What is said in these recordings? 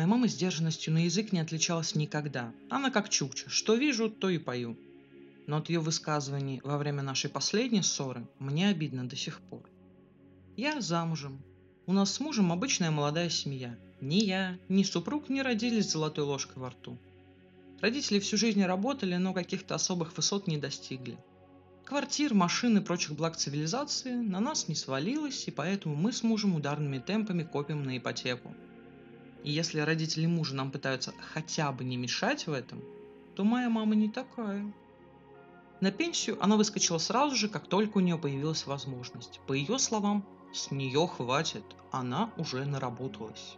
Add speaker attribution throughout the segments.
Speaker 1: Моя мама сдержанностью на язык не отличалась никогда. Она как чукча. Что вижу, то и пою. Но от ее высказываний во время нашей последней ссоры мне обидно до сих пор. Я замужем. У нас с мужем обычная молодая семья. Ни я, ни супруг не родились с золотой ложкой во рту. Родители всю жизнь работали, но каких-то особых высот не достигли. Квартир, машин и прочих благ цивилизации на нас не свалилось, и поэтому мы с мужем ударными темпами копим на ипотеку. И если родители мужа нам пытаются хотя бы не мешать в этом, то моя мама не такая. На пенсию она выскочила сразу же, как только у нее появилась возможность. По ее словам, с нее хватит, она уже наработалась.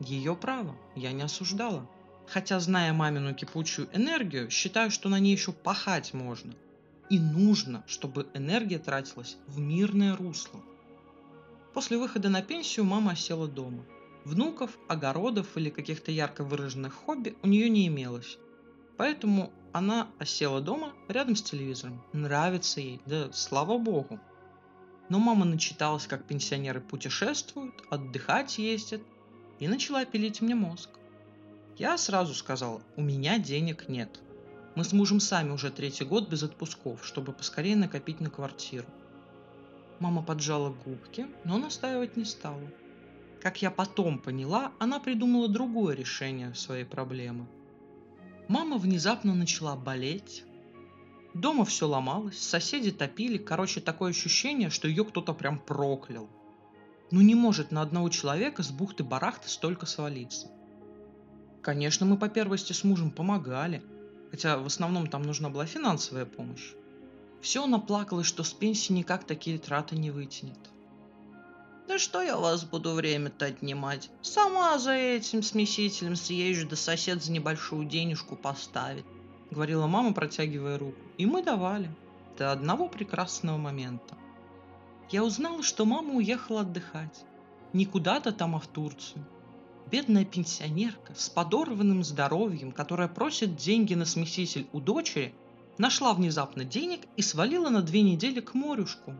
Speaker 1: Ее право, я не осуждала. Хотя, зная мамину кипучую энергию, считаю, что на ней еще пахать можно – и нужно, чтобы энергия тратилась в мирное русло. После выхода на пенсию мама села дома. Внуков, огородов или каких-то ярко выраженных хобби у нее не имелось. Поэтому она осела дома рядом с телевизором. Нравится ей, да слава богу. Но мама начиталась, как пенсионеры путешествуют, отдыхать ездят, и начала пилить мне мозг. Я сразу сказала, у меня денег нет – мы с мужем сами уже третий год без отпусков, чтобы поскорее накопить на квартиру. Мама поджала губки, но настаивать не стала. Как я потом поняла, она придумала другое решение своей проблемы. Мама внезапно начала болеть. Дома все ломалось, соседи топили, короче, такое ощущение, что ее кто-то прям проклял. Ну не может на одного человека с бухты-барахты столько свалиться. Конечно, мы по первости с мужем помогали – хотя в основном там нужна была финансовая помощь. Все наплакалось, что с пенсии никак такие траты не вытянет.
Speaker 2: Да что я вас буду время-то отнимать? Сама за этим смесителем съезжу, да сосед за небольшую денежку поставит.
Speaker 1: Говорила мама, протягивая руку. И мы давали. До одного прекрасного момента. Я узнала, что мама уехала отдыхать. Не куда-то там, а в Турцию. Бедная пенсионерка с подорванным здоровьем, которая просит деньги на смеситель у дочери, нашла внезапно денег и свалила на две недели к морюшку.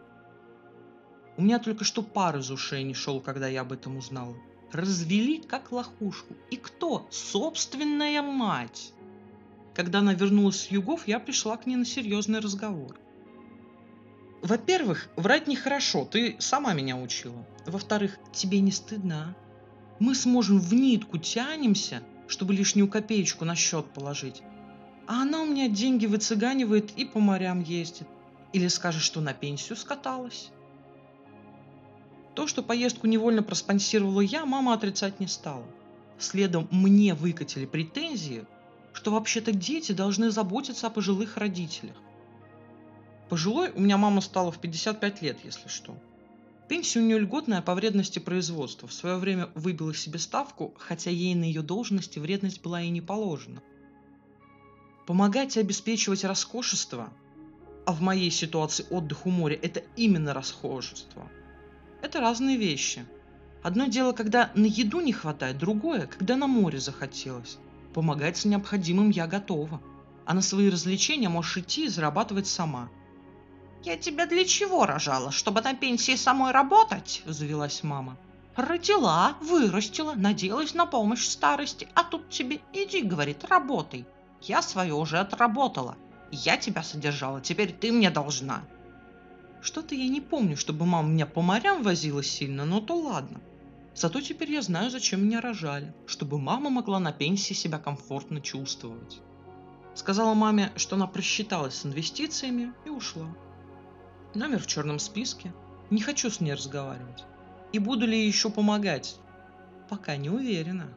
Speaker 1: У меня только что пар из ушей не шел, когда я об этом узнала. Развели как лохушку. И кто? Собственная мать. Когда она вернулась с югов, я пришла к ней на серьезный разговор. Во-первых, врать нехорошо, ты сама меня учила. Во-вторых, тебе не стыдно, а? мы сможем в нитку тянемся, чтобы лишнюю копеечку на счет положить. А она у меня деньги выцыганивает и по морям ездит. Или скажет, что на пенсию скаталась. То, что поездку невольно проспонсировала я, мама отрицать не стала. Следом мне выкатили претензии, что вообще-то дети должны заботиться о пожилых родителях. Пожилой у меня мама стала в 55 лет, если что. Пенсия у нее льготная по вредности производства. В свое время выбила себе ставку, хотя ей на ее должности вредность была и не положена. Помогать и обеспечивать роскошество, а в моей ситуации отдых у моря – это именно расхожество. Это разные вещи. Одно дело, когда на еду не хватает, другое, когда на море захотелось. Помогать с необходимым я готова. А на свои развлечения можешь идти и зарабатывать сама –
Speaker 2: «Я тебя для чего рожала? Чтобы на пенсии самой работать?» – взвелась мама. «Родила, вырастила, надеялась на помощь старости, а тут тебе иди, — говорит, — работай. Я свое уже отработала. Я тебя содержала, теперь ты мне должна».
Speaker 1: Что-то я не помню, чтобы мама меня по морям возила сильно, но то ладно. Зато теперь я знаю, зачем меня рожали, чтобы мама могла на пенсии себя комфортно чувствовать. Сказала маме, что она просчиталась с инвестициями и ушла. Номер в черном списке. Не хочу с ней разговаривать. И буду ли еще помогать? Пока не уверена.